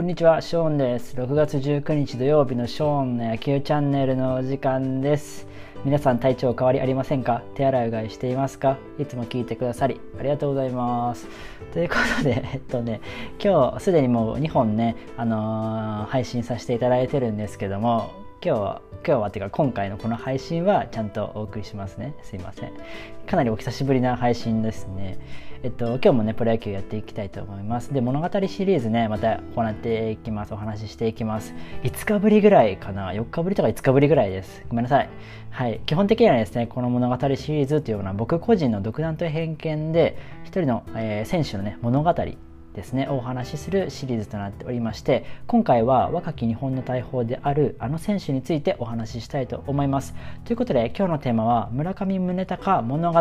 こんにちは、ショーンです。6月19日土曜日のショーンの野球チャンネルのお時間です。皆さん体調変わりありませんか？手洗いうがいしていますか？いつも聞いてくださりありがとうございます。ということで、えっとね、今日すでにもう2本ね、あのー、配信させていただいてるんですけども、今日は今日はっていうか今回のこの配信はちゃんとお送りしますねすいませんかなりお久しぶりな配信ですねえっと今日もねプロ野球やっていきたいと思います。で物語シリーズねまた行っていきます。お話ししていきます。5日ぶりぐらいかな。4日ぶりとか5日ぶりぐらいです。ごめんなさい。はい。基本的にはですねこの物語シリーズというような僕個人の独断と偏見で一人の、えー、選手のね物語ですねお話しするシリーズとなっておりまして今回は若き日本の大砲であるあの選手についてお話ししたいと思います。ということで今日のテーマは村上宗隆物語。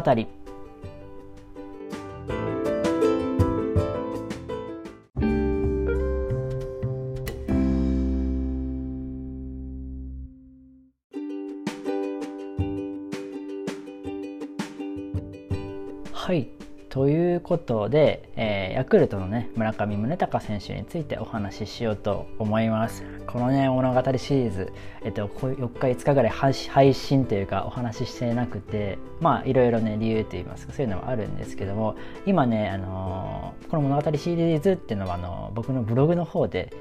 ことで、えー、ヤクルトのね村上宗隆選手についてお話ししようと思います。このね物語シリーズ、えっと、4日5日ぐらい配信というかお話ししてなくてまあいろいろね理由といいますかそういうのはあるんですけども今ね、あのー、この物語シリーズっていうのはあの僕のブログの方で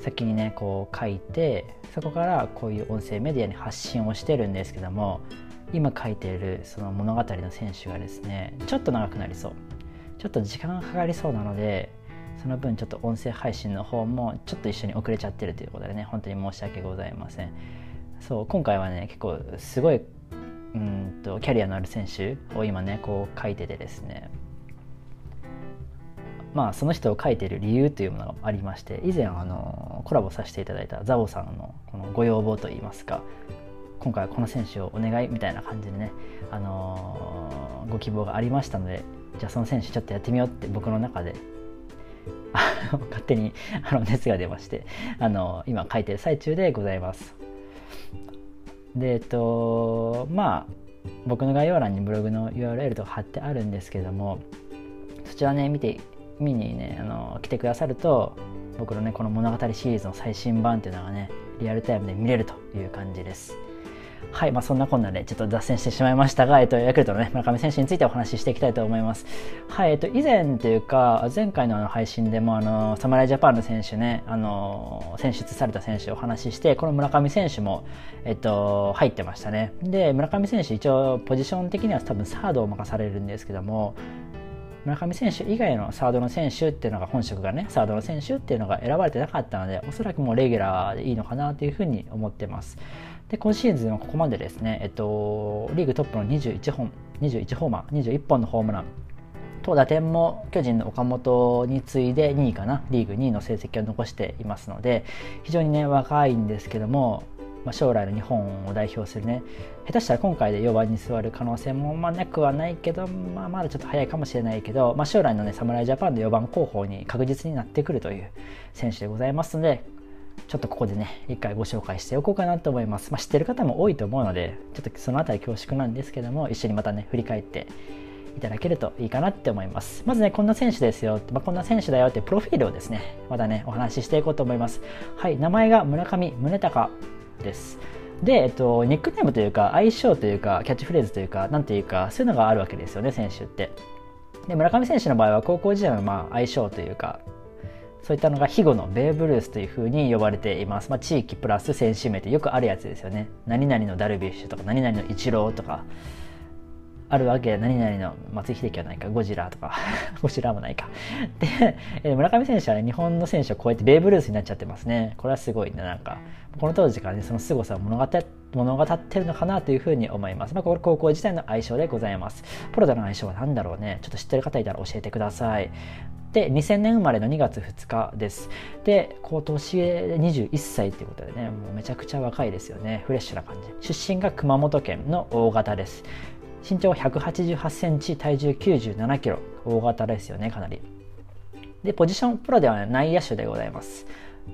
先にねこう書いてそこからこういう音声メディアに発信をしてるんですけども今書いているその物語の選手がですねちょっと長くなりそう。ちょっと時間がかかりそうなのでその分ちょっと音声配信の方もちょっと一緒に遅れちゃってるということでね本当に申し訳ございません。そう今回はね結構すごいうんとキャリアのある選手を今ねこう書いててですね。まあその人を書いてる理由というものがありまして以前あのコラボさせていただいたザボさんのこのご要望といいますか今回はこの選手をお願いみたいな感じでね、あのー、ご希望がありましたのでじゃあその選手ちょっとやってみようって僕の中で 勝手にあの熱が出まして、あの、今書いてる最中でございます。でえっとまあ僕の概要欄にブログの URL とか貼ってあるんですけどもそちらね見て見にねあの来てくださると僕のねこの物語シリーズの最新版っていうのがねリアルタイムで見れるという感じです。はい、まあ、そんなこんなでちょっと脱線してしまいましたが、えっと、ヤクルトのね、村上選手についてお話ししていきたいと思います。はい、えっと、以前というか、前回のあの配信でも、あの、侍ジャパンの選手ね、あの、選出された選手をお話しして、この村上選手も、えっと、入ってましたね。で、村上選手、一応、ポジション的には多分サードを任されるんですけども、村上選手以外のサードの選手っていうのが本職がねサードの選手っていうのが選ばれてなかったのでおそらくもうレギュラーでいいのかなというふうに思ってますで今シーズンはここまでですね、えっと、リーグトップの21本21ホーマー21本のホームランと打点も巨人の岡本に次いで2位かなリーグ2位の成績を残していますので非常にね若いんですけどもまあ、将来の日本を代表するね下手したら今回で4番に座る可能性もまあなくはないけど、まあ、まだちょっと早いかもしれないけど、まあ、将来のね侍ジャパンの4番候補に確実になってくるという選手でございますのでちょっとここでね一回ご紹介しておこうかなと思います、まあ、知ってる方も多いと思うのでちょっとその辺り恐縮なんですけども一緒にまたね振り返っていただけるといいかなって思います。まずね、こんな選手ですよ、まあ、こんな選手だよってプロフィールをですね、またね、お話ししていこうと思います。はい、名前が村上宗隆です。で、えっと、ニックネームというか、相性というか、キャッチフレーズというか、なんていうか、そういうのがあるわけですよね、選手って。で、村上選手の場合は、高校時代のまあ相性というか、そういったのが、庇護のベーブ・ルースというふうに呼ばれています。まあ、地域プラス選手名ってよくあるやつですよね。何々のダルビッシュとか、何々のイチローとか、あるわけ。で何々の松井秀喜はないか。ゴジラとか。ゴジラもないか。で村上選手は、ね、日本の選手を超えてベーブ・ルースになっちゃってますね。これはすごいねなんか。この当時からねその凄さを物語物語ってるのかなというふうに思います、まあ、これ高校時代の相性でございます。プロとの相性は何だろうね。ちょっと知ってる方いたら教えてください。で2000年生まれの2月2日ですで今年21歳ということでねもうめちゃくちゃ若いですよねフレッシュな感じ出身が熊本県の大型です身長188センチ、体重97キロ。大型ですよね、かなり。で、ポジション、プロでは内野手でございます。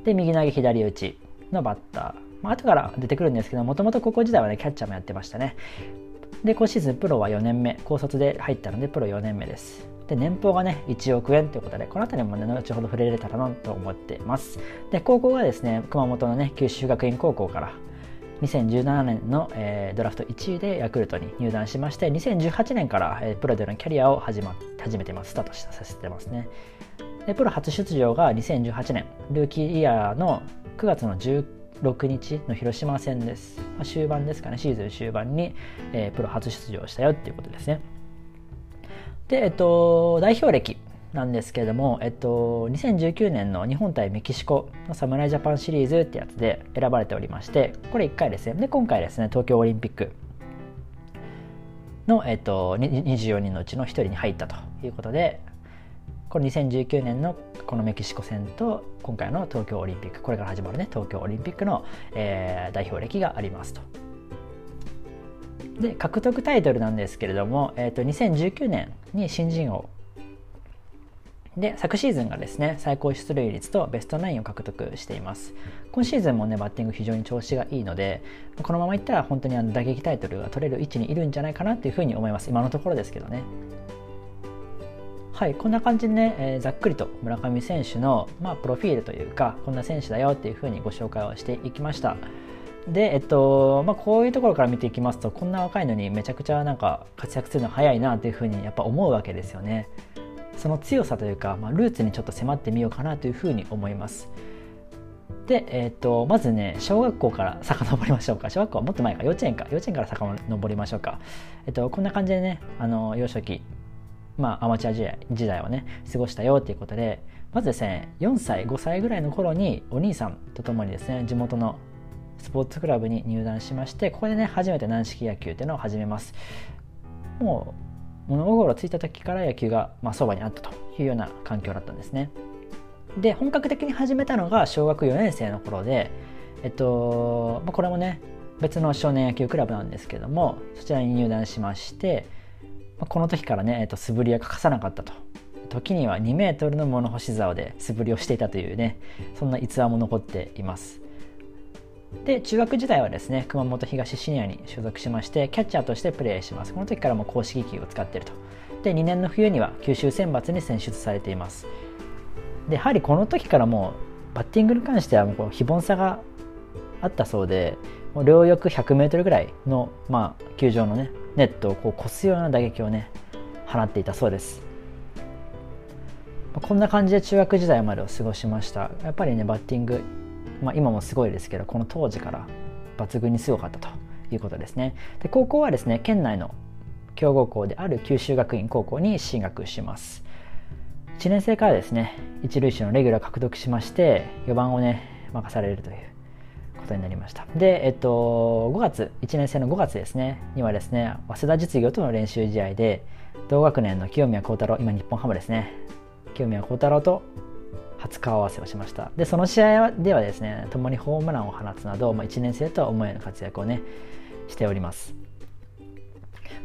で、右投げ左打ちのバッター。まあ、後から出てくるんですけど、もともと高校時代はね、キャッチャーもやってましたね。で、今シーズンプロは4年目、高卒で入ったので、プロ4年目です。で年俸がね1億円ということでこの辺りもね後ほど触れられたらなと思っています。で高校はですね熊本のね九州学院高校から2017年の、えー、ドラフト1位でヤクルトに入団しまして2018年から、えー、プロでのキャリアを始,、ま、始めてます。スタートさせてますね。でプロ初出場が2018年ルーキーイヤーの9月の16日の広島戦です、まあ、終盤ですかね。シーズン終盤に、えー、プロ初出場したよっていうことですね。で、えっと、代表歴なんですけれども、えっと、2019年の日本対メキシコの侍ジャパンシリーズってやつで選ばれておりましてこれ1回ですねで今回ですね東京オリンピックの、えっと、24人のうちの1人に入ったということでこの2019年のこのメキシコ戦と今回の東京オリンピックこれから始まるね東京オリンピックの、えー、代表歴がありますと。で獲得タイトルなんですけれども、えーと、2019年に新人王。で昨シーズンがですね最高出塁率とベストナインを獲得しています。今シーズンもねバッティング非常に調子がいいのでこのままいったら本当にあの打撃タイトルが取れる位置にいるんじゃないかなっていうふうに思います。今のところですけどね。はいこんな感じでね、えー、ざっくりと村上選手の、まあ、プロフィールというかこんな選手だよっていうふうにご紹介をしていきました。でえっとまあ、こういうところから見ていきますとこんな若いのにめちゃくちゃなんか活躍するの早いなというふうにやっぱ思うわけですよね。その強さというか、まあ、ルーツにちょっと迫ってみようかなというふうに思います。で、えっとまずね小学校から遡りましょうか。小学校はもっと前か。幼稚園か。幼稚園から遡りましょうか、えっと、こんな感じでねあの幼少期まあ、アマチュア時代時代をね過ごしたよっていうことでまずですね4歳5歳ぐらいの頃にお兄さんと共にですね地元のスポーツクラブに入団しましてここでね初めて軟式野球っていうのを始めます。もう物心ついた時から野球がまあそばにあったというような環境だったんですね。で本格的に始めたのが小学4年生の頃でえっと、まあ、これもね別の少年野球クラブなんですけどもそちらに入団しましてまあこの時からね、えっと、素振りは欠かさなかったと。時には2メートルの物干し竿で素振りをしていたというねそんな逸話も残っています。で中学時代はですね熊本東シニアに所属しましてキャッチャーとしてプレーします。この時からも公式球を使っていると。で2年の冬には九州選抜に選出されています。でやはりこの時からもうバッティングに関してはもうこう非凡さがあったそうでもう両翼 100m ぐらいの、まあ、球場のねネットをこう越すような打撃をね放っていたそうです。こんな感じで中学時代までを過ごしました。やっぱりねバッティング、まあ、今もすごいですけどこの当時から抜群にすごかったということですね。で高校はですね県内の強豪校である九州学院高校に進学します。1年生からですね一塁手のレギュラー獲得しまして4番をね任されるということになりました。で、えっと、5月1年生の5月ですねにはですね早稲田実業との練習試合で同学年の清宮幸太郎今日本ハムですね清宮幸太郎と初顔合わせをしましたでその試合ではですね共にホームランを放つなど、まあ、1年生とは思えない活躍をねしております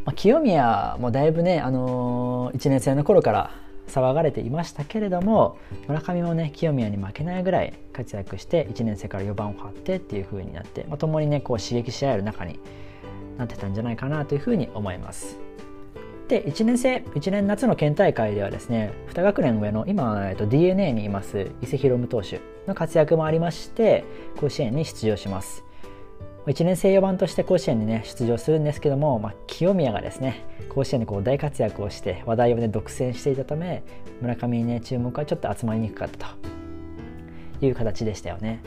まあ、清宮もだいぶね、あのー、1年生の頃から騒がれていましたけれども村上もね清宮に負けないぐらい活躍して1年生から4番を張ってっていう風になって、まあ、共にねこう刺激し合える中になってたんじゃないかなというふうに思います。で1年生1年夏の県大会ではですね2学年上の今、えっと、d n a にいます伊勢博夢投手の活躍もありまして甲子園に出場します1年生4番として甲子園にね出場するんですけども、まあ、清宮がですね甲子園でこう大活躍をして話題をね独占していたため村上にね注目はちょっと集まりにくかったという形でしたよね。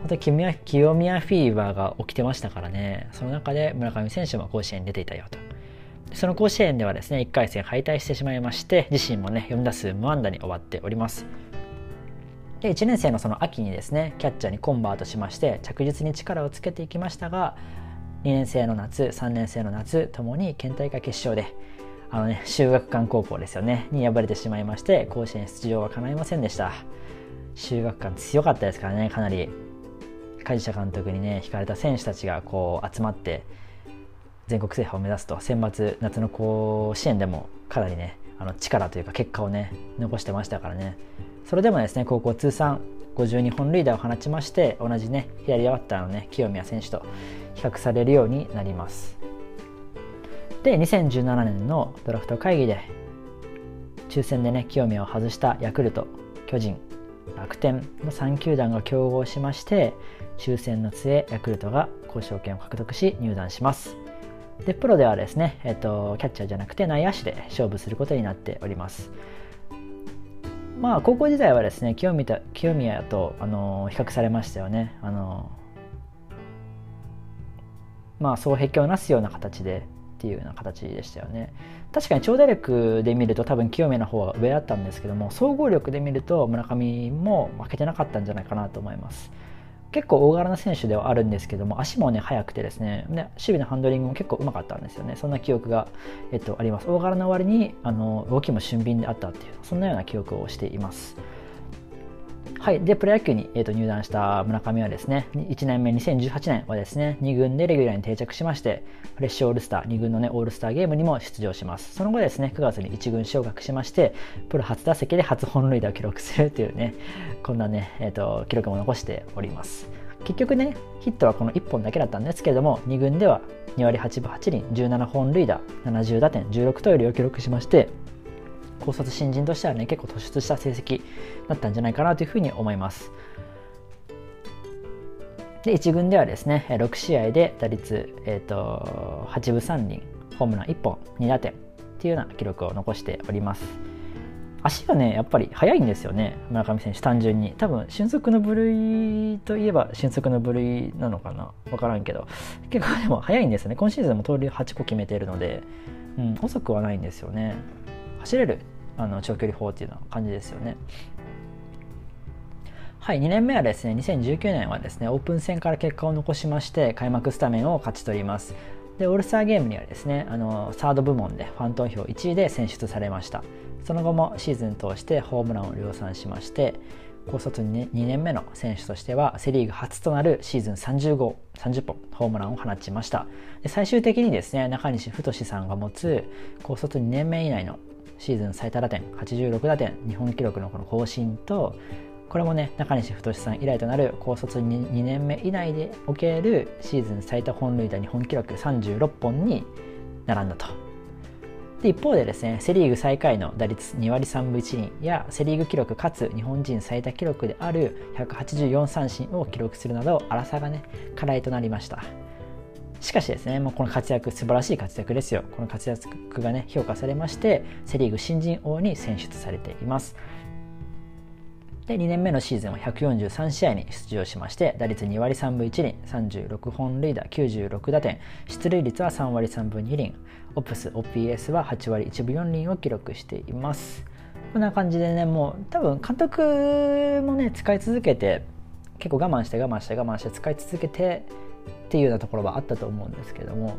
本当に清宮清宮フィーバーが起きてましたからねその中で村上選手も甲子園に出ていたよと。その甲子園ではですね1回戦敗退してしまいまして自身もね4打数無安打に終わっております。で1年生のその秋にですねキャッチャーにコンバートしまして着実に力をつけていきましたが2年生の夏3年生の夏ともに県大会決勝であのね修学館高校ですよねに敗れてしまいまして甲子園出場は叶いませんでした修学館強かったですからねかなり梶社監督にね引かれた選手たちがこう集まって全国制覇を目指すと選抜夏の甲子園でもかなりねあの力というか結果をね残してましたからね。それでもですね高校通算52本塁打を放ちまして同じね左バッターのね清宮選手と比較されるようになります。で2017年のドラフト会議で抽選でね清宮を外したヤクルト巨人楽天の3球団が競合しまして抽選の末ヤクルトが交渉権を獲得し入団します。でプロではですね、えっと、キャッチャーじゃなくて内野手で勝負することになっております。まあ高校時代はですね清宮清宮と、あの比較されましたよね、あのまあ双璧をなすような形でっていうような形でしたよね。確かに長打力で見ると多分清宮の方が上だったんですけども総合力で見ると村上も負けてなかったんじゃないかなと思います。結構大柄な選手ではあるんですけども足もね速くてですねね守備のハンドリングも結構うまかったんですよね。そんな記憶が、えっと、あります。大柄な割にあの動きも俊敏であったっていうそんなような記憶をしています。はい、でプロ野球に、えーと、入団した村上はですね1年目2018年はですね2軍でレギュラーに定着しましてフレッシュオールスター2軍の、ね、オールスターゲームにも出場します。その後ですね9月に1軍昇格しましてプロ初打席で初本塁打を記録するというねこんなね、えーと、記録も残しております。結局ねヒットはこの1本だけだったんですけれども2軍では2割8分8厘17本塁打70打点16盗塁を記録しまして高卒新人としてはね結構突出した成績だったんじゃないかなというふうに思います。で1軍ではですね6試合で打率、えーと、8分3厘ホームラン1本2打点っていうような記録を残しております。足がねやっぱり速いんですよね村上選手単純に。多分俊足の部類といえば俊足の部類なのかな分からんけど。結構でも速いんですよね。今シーズンも盗塁8個決めているので、うん、遅くはないんですよね。走れるあの長距離砲っていうような感じですよね。はい、2年目はですね、2019年はですね、オープン戦から結果を残しまして、開幕スタメンを勝ち取ります。で、オールスターゲームにはですね、あのサード部門でファン投票1位で選出されました。その後もシーズン通してホームランを量産しまして、高卒 2, 2年目の選手としてはセ・リーグ初となるシーズン30号30本ホームランを放ちましたで最終的にですね中西太さんが持つ高卒2年目以内のシーズン最多打点86打点日本記録のこの更新とこれもね中西太さん以来となる高卒 2, 2年目以内でおけるシーズン最多本塁打日本記録36本に並んだと。で一方でですねセ・リーグ最下位の打率2割3分1厘やセ・リーグ記録かつ日本人最多記録である184三振を記録するなど荒さがね課題となりました。しかしですね、もうこの活躍、素晴らしい活躍ですよ。この活躍がね、評価されまして、セ・リーグ新人王に選出されています。で、2年目のシーズンは143試合に出場しまして、打率2割3分1厘、36本塁打、96打点、出塁率は3割3分2厘、オプス、OPS は8割1分4厘を記録しています。こんな感じでね、もう多分監督もね、使い続けて、結構我慢して我慢して我慢して使い続けて、っていうようなところはあったと思うんですけども、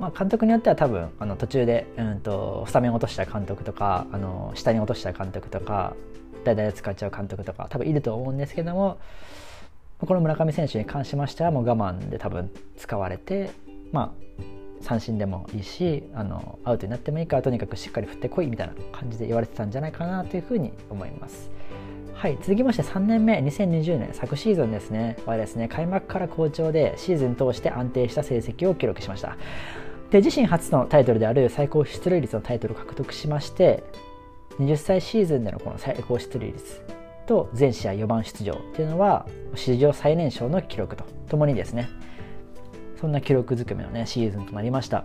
まあ、監督によっては多分あの途中で、うんと、スタメン落とした監督とかあの下に落とした監督とか代々使っちゃう監督とか多分いると思うんですけどもこの村上選手に関しましてはもう我慢で多分使われてまあ三振でもいいしあのアウトになってもいいからとにかくしっかり振ってこいみたいな感じで言われてたんじゃないかなというふうに思います。はい、続きまして3年目、2020年、昨シーズンですね、はですね、開幕から好調で、シーズン通して安定した成績を記録しました。で、自身初のタイトルである最高出塁率のタイトルを獲得しまして、20歳シーズンでのこの最高出塁率と全試合4番出場っていうのは、史上最年少の記録とともにですね、そんな記録づくめのね、シーズンとなりました。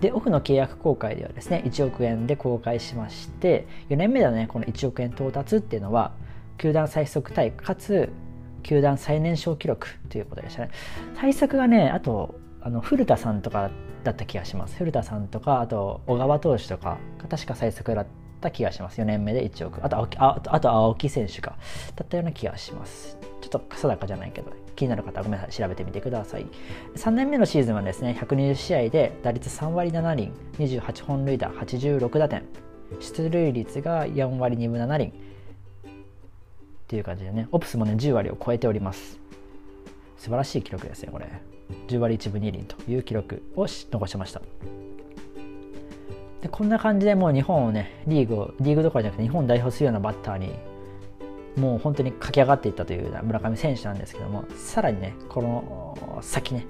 で、オフの契約公開ではですね、1億円で公開しまして、4年目ではね、この1億円到達っていうのは、球団最速タイかつ、球団最年少記録ということでしたね。最速がね、あと、あの古田さんとかだった気がします。古田さんとか、あと小川投手とか確か最速だった気がします。4年目で1億。あと青木あと青木選手がだったような気がします。ちょっと定かじゃないけど、ね気になる方はごめんなさい、調べてみてください。3年目のシーズンはですね、120試合で打率3割7厘、28本塁打、86打点、出塁率が4割2分7厘っていう感じでね、オプスもね、10割を超えております。素晴らしい記録ですね、これ。10割1分2厘という記録を残しました。でこんな感じでもう日本をね、リーグを、リーグどころじゃなくて日本を代表するようなバッターにもう本当に駆け上がっていったという村上選手なんですけどもさらにねこの先ね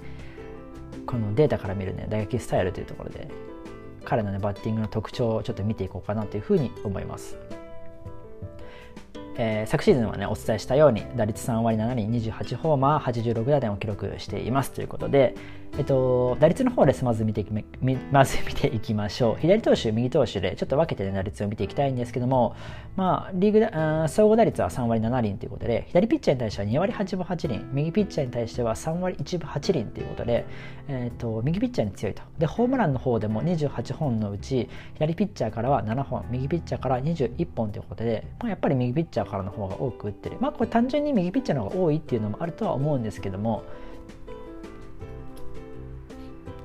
このデータから見るね打撃スタイルというところで彼の、ね、バッティングの特徴をちょっと見ていこうかなというふうに思います。えー、昨シーズンはねお伝えしたように打率3割7厘28ホーマー86打点を記録していますということで、えっと、打率の方ですまず見てまず見ていきましょう。左投手右投手でちょっと分けて、打率を見ていきたいんですけども、まあ、リーグあ総合打率は3割7厘ということで左ピッチャーに対しては2割8分8厘右ピッチャーに対しては3割1分8厘ということで、えっと、右ピッチャーに強いと。でホームランの方でも28本のうち左ピッチャーからは7本右ピッチャーから21本ということで、まあ、やっぱり右ピッチャーからの方が多く打ってる。まあこれ単純に右ピッチャーの方が多いっていうのもあるとは思うんですけども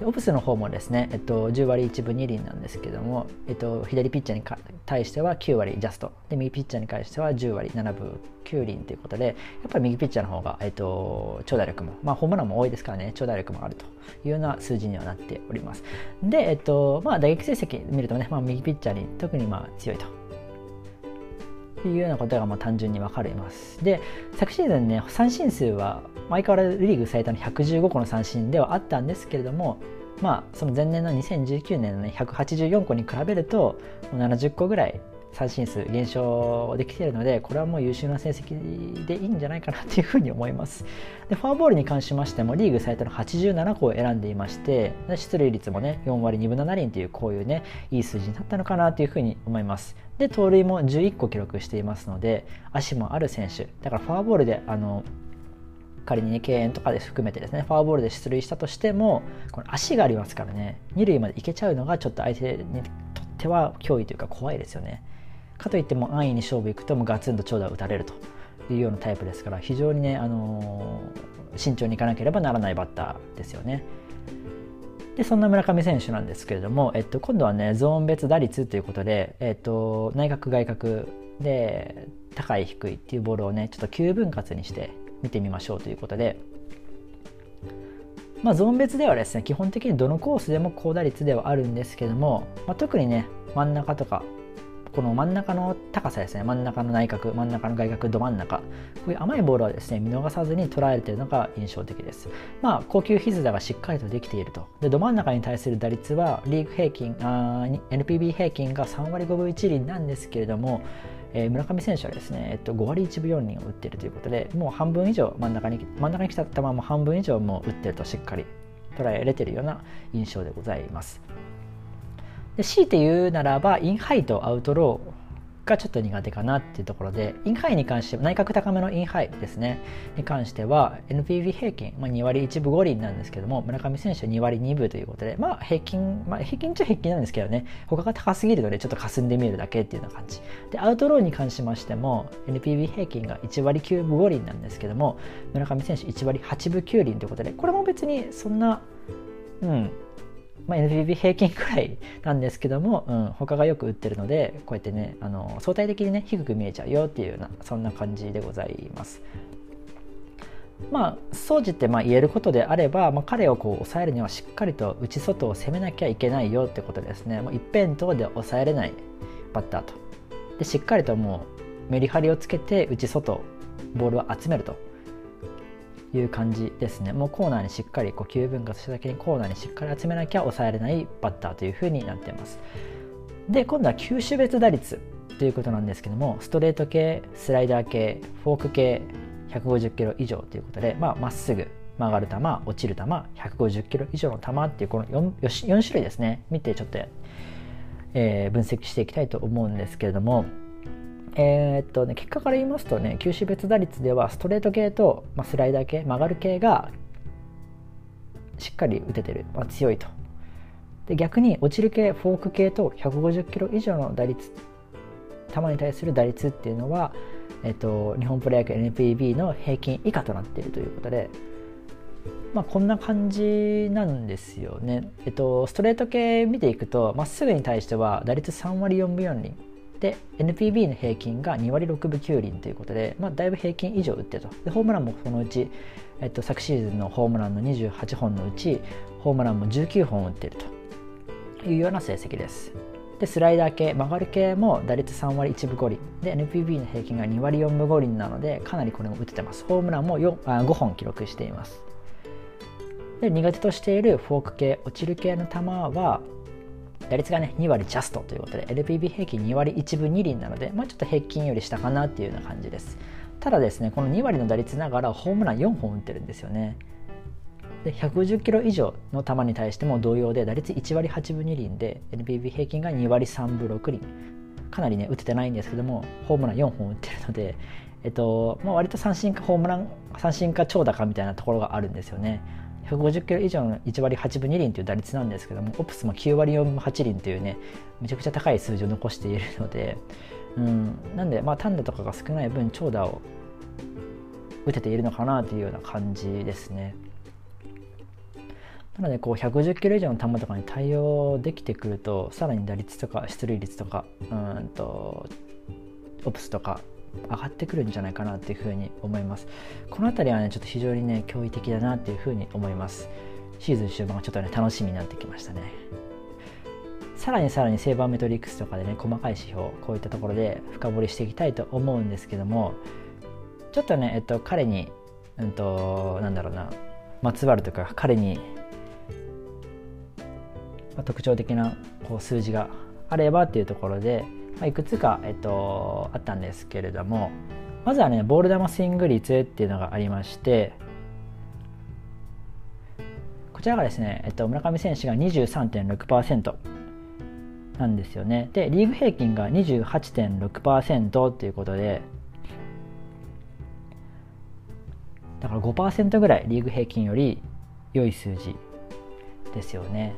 オプスの方もですね、えっと、10割1分2厘なんですけども、えっと、左ピッチャーに対しては9割ジャストで右ピッチャーに対しては10割7分9厘ということでやっぱり右ピッチャーの方が、えっと、長打力も、まあ、ホームランも多いですからね長打力もあるというような数字にはなっておりますで、えっとまあ、打撃成績見るとね、まあ、右ピッチャーに特にまあ強いというようなことがまあ単純に分かれます。で、昨シーズンね、三振数は相変わらずリーグ最多の115個の三振ではあったんですけれども、まあ、その前年の2019年の、ね、184個に比べると70個ぐらい三振数減少できているのでこれはもう優秀な成績でいいんじゃないかなというふうに思います。でフォアボールに関しましてもリーグ最多の87個を選んでいまして出塁率もね4割2分7厘というこういうねいい数字になったのかなというふうに思います。で盗塁も11個記録していますので足もある選手。だからフォアボールであの仮にね敬遠とかで含めてですねフォアボールで出塁したとしてもこの足がありますからね二塁まで行けちゃうのがちょっと相手にとっては脅威というか怖いですよね。かといっても安易に勝負いくともガツンと長打を打たれるというようなタイプですから非常にね、あのー、慎重にいかなければならないバッターですよね。でそんな村上選手なんですけれども、えっと、今度はねゾーン別打率ということで、えっと、内角外角で高い低いっていうボールをねちょっと9分割にして見てみましょうということで、まあ、ゾーン別ではですね基本的にどのコースでも高打率ではあるんですけども、まあ、特にね真ん中とかこの真ん中の高さですね。真ん中の内角真ん中の外角ど真ん中。こういう甘いボールはですね見逃さずに捉えているのが印象的です。まあ高級ヒズダがしっかりとできていると。でど真ん中に対する打率はリーグ平均あ NPB 平均が3割5分1厘なんですけれどもえー、村上選手はですね、えっと、5割1分4厘を打っているということでもう半分以上真ん中に真ん中に来た球も半分以上も打ってるとしっかり捉えれてるような印象でございます。で強いて言うならばインハイとアウトローがちょっと苦手かなっていうところでインハイに関しては内角高めのインハイですね。に関しては NPB 平均、まあ、2割1分5厘なんですけども村上選手は2割2分ということでまあ平均、まあ、平均っちゃ平均なんですけどね。他が高すぎるのでちょっと霞んで見えるだけっていうような感じ。でアウトローに関しましても NPB 平均が1割9分5厘なんですけども村上選手1割8分9厘ということでこれも別にそんなうんまあ、NPB 平均くらいなんですけども、うん、他がよく売ってるのでこうやってねあの相対的にね低く見えちゃうよっていうようなそんな感じでございます。まあ、総じてまあ言えることであれば、まあ、彼をこう抑えるにはしっかりと内外を攻めなきゃいけないよってことですね。もう一辺倒で抑えれないバッターと。でしっかりともうメリハリをつけて内外ボールを集めるという感じですね。もうコーナーにしっかりこう9分割しただけにコーナーにしっかり集めなきゃ抑えれないバッターというふうになっています。で今度は球種別打率ということなんですけどもストレート系スライダー系フォーク系150キロ以上ということでまあ、っすぐ曲がる球落ちる球150キロ以上の球っていうこの 4, 4種類ですね。見てちょっと、えー、分析していきたいと思うんですけれどもえー、っとね、結果から言いますとね球種別打率ではストレート系と、まあ、スライダー系曲がる系がしっかり打ててる、まあ、強いと。で逆に落ちる系フォーク系と150キロ以上の打率球に対する打率っていうのは、えっと、日本プロ野球 NPB の平均以下となっているということで、まあ、こんな感じなんですよね、えっと、ストレート系見ていくとまっすぐに対しては打率3割4分4厘。で NPB の平均が2割6分9厘ということで、まあ、だいぶ平均以上打ってと。でホームランもそのうち、えっと、昨シーズンのホームランの28本のうちホームランも19本打っているというような成績です。でスライダー系曲がる系も打率3割1分5厘。で NPB の平均が2割4分5厘なのでかなりこれも打ててます。ホームランも4あ5本記録しています。で苦手としているフォーク系落ちる系の球は打率がね2割ジャストということで LPB 平均2割1分2厘なので、まあ、ちょっと平均より下かなっていうような感じです。ただですねこの2割の打率ながらホームラン4本打ってるんですよね。で150キロ以上の球に対しても同様で打率1割8分2厘で NPB 平均が2割3分6厘かなりね打ててないんですけどもホームラン4本打ってるので、えっとまあ、割と三振かホームラン三振か長打かみたいなところがあるんですよね。150キロ以上の1割8分2厘という打率なんですけどもオプスも9割4分8厘というねめちゃくちゃ高い数字を残しているので、うん、なんでまあ単打とかが少ない分長打を打てているのかなというような感じですね。なのでこう110キロ以上の球とかに対応できてくるとさらに打率とか出塁率とかうんとオプスとか上がってくるんじゃないかなっていうふうに思います。この辺りはねちょっと非常にね驚異的だなっていうふうに思います。シーズン終盤はちょっとね楽しみになってきましたね。さらにさらにセーバーメトリックスとかでね細かい指標こういったところで深掘りしていきたいと思うんですけどもちょっとねえっと彼にうんとなんだろうなまつわるとか彼に特徴的なこう数字があればっていうところで、まあ、いくつか、えっと、あったんですけれどもまずはねボール球スイング率っていうのがありましてこちらがですね、えっと、村上選手が23.6%なんですよね。でリーグ平均が28.6%っていうことでだから5%ぐらいリーグ平均より良い数字ですよね。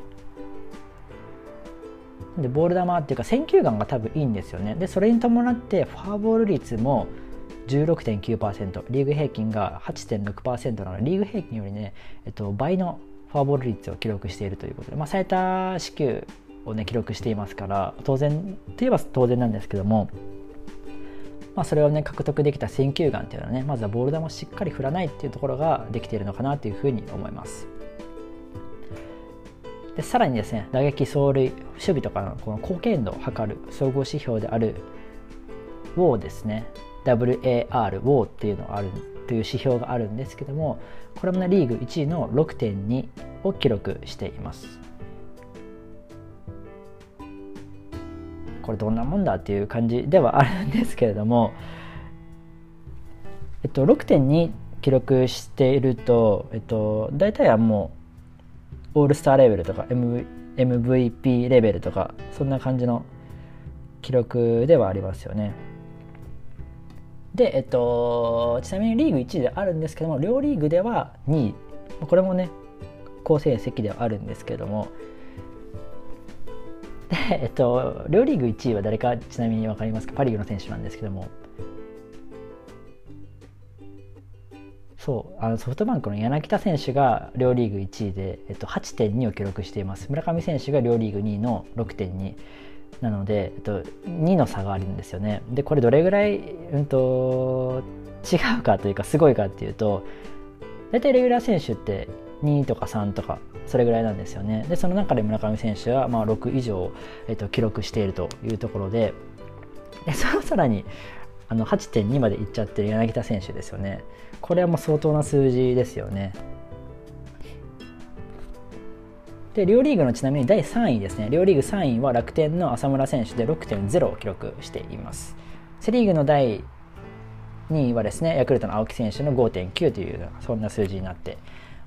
でボール球っていうか選球眼が多分いいんですよね。でそれに伴ってフォアボール率も16.9%リーグ平均が8.6%なのでリーグ平均よりね、えっと、倍のフォアボール率を記録しているということで、まあ、最多四球をね記録していますから当然といえば当然なんですけども、まあ、それをね獲得できた選球眼っていうのはねまずはボール球をしっかり振らないっていうところができているのかなというふうに思います。でさらにですね打撃走塁守備とかのこの貢献度を測る総合指標である WAR ですね。WAR WAR っていうのがあるという指標があるんですけどもこれもねリーグ1位の6.2を記録しています。これどんなもんだっていう感じではあるんですけれどもえっと6.2記録していると、えっと、大体はもうオールスターレベルとか、MV、MVP レベルとかそんな感じの記録ではありますよね。で、えっと、ちなみにリーグ1位であるんですけども両リーグでは2位。これもね好成績ではあるんですけども。で、えっと、両リーグ1位は誰かちなみに分かりますか？パ・リーグの選手なんですけども。そうあのソフトバンクの柳田選手が両リーグ1位で、えっと、8.2を記録しています。村上選手が両リーグ2位の6.2なので、えっと、2の差があるんですよね。でこれどれぐらい、うんと、違うかというかすごいかっていうと大体レギュラー選手って2とか3とかそれぐらいなんですよね。でその中で村上選手はまあ6以上、えっと、記録しているというところででそのさらにあの8.2までいっちゃってる柳田選手ですよね。これはもう相当な数字ですよね。で両リーグのちなみに第3位ですね。両リーグ3位は楽天の浅村選手で6.0を記録しています。セ・リーグの第2位はですねヤクルトの青木選手の5.9というそんな数字になって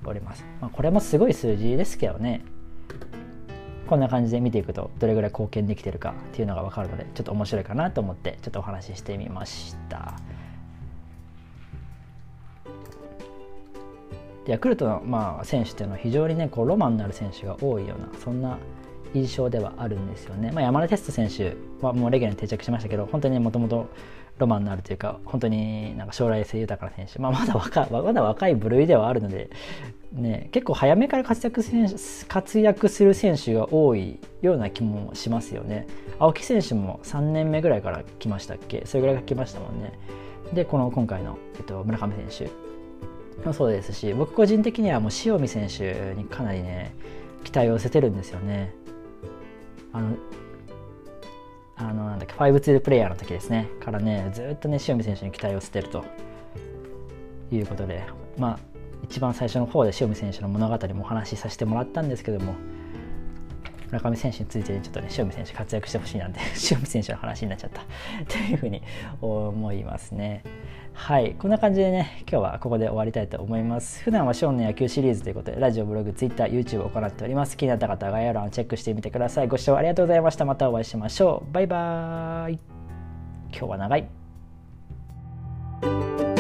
おります、まあ、これもすごい数字ですけどね。こんな感じで見ていくとどれぐらい貢献できてるかっていうのが分かるのでちょっと面白いかなと思ってちょっとお話ししてみました。ヤクルトの、まあ、選手っていうのは非常にねこうロマンのある選手が多いようなそんな印象ではあるんですよね、まあ、山田哲人選手はもうレギュラーに定着しましたけど本当にもともとロマンのあるというか本当になんか将来性豊かな選手、まあ、まだ若まだ若い部類ではあるのでね、結構早めから活躍活躍する選手が多いような気もしますよね。青木選手も3年目ぐらいから来ましたっけ？それぐらいが来ましたもんね。で、この今回の、えっと、村上選手もそうですし、僕個人的にはもう塩見選手にかなりね、期待を寄せてるんですよね。あの、あのなんだっけ、5-2プレイヤーの時ですね、からね、ずっとね、塩見選手に期待を寄せてるということで、まあ、一番最初の方で塩見選手の物語もお話しさせてもらったんですけども村上選手について、ちょっとね塩見選手活躍してほしいなんて 塩見選手の話になっちゃった というふうに思いますね。はいこんな感じでね今日はここで終わりたいと思います。普段はショーンの野球シリーズということでラジオブログツイッター YouTube を行っております。気になった方は概要欄をチェックしてみてください。ご視聴ありがとうございました。またお会いしましょう。バイバーイ。今日は長い。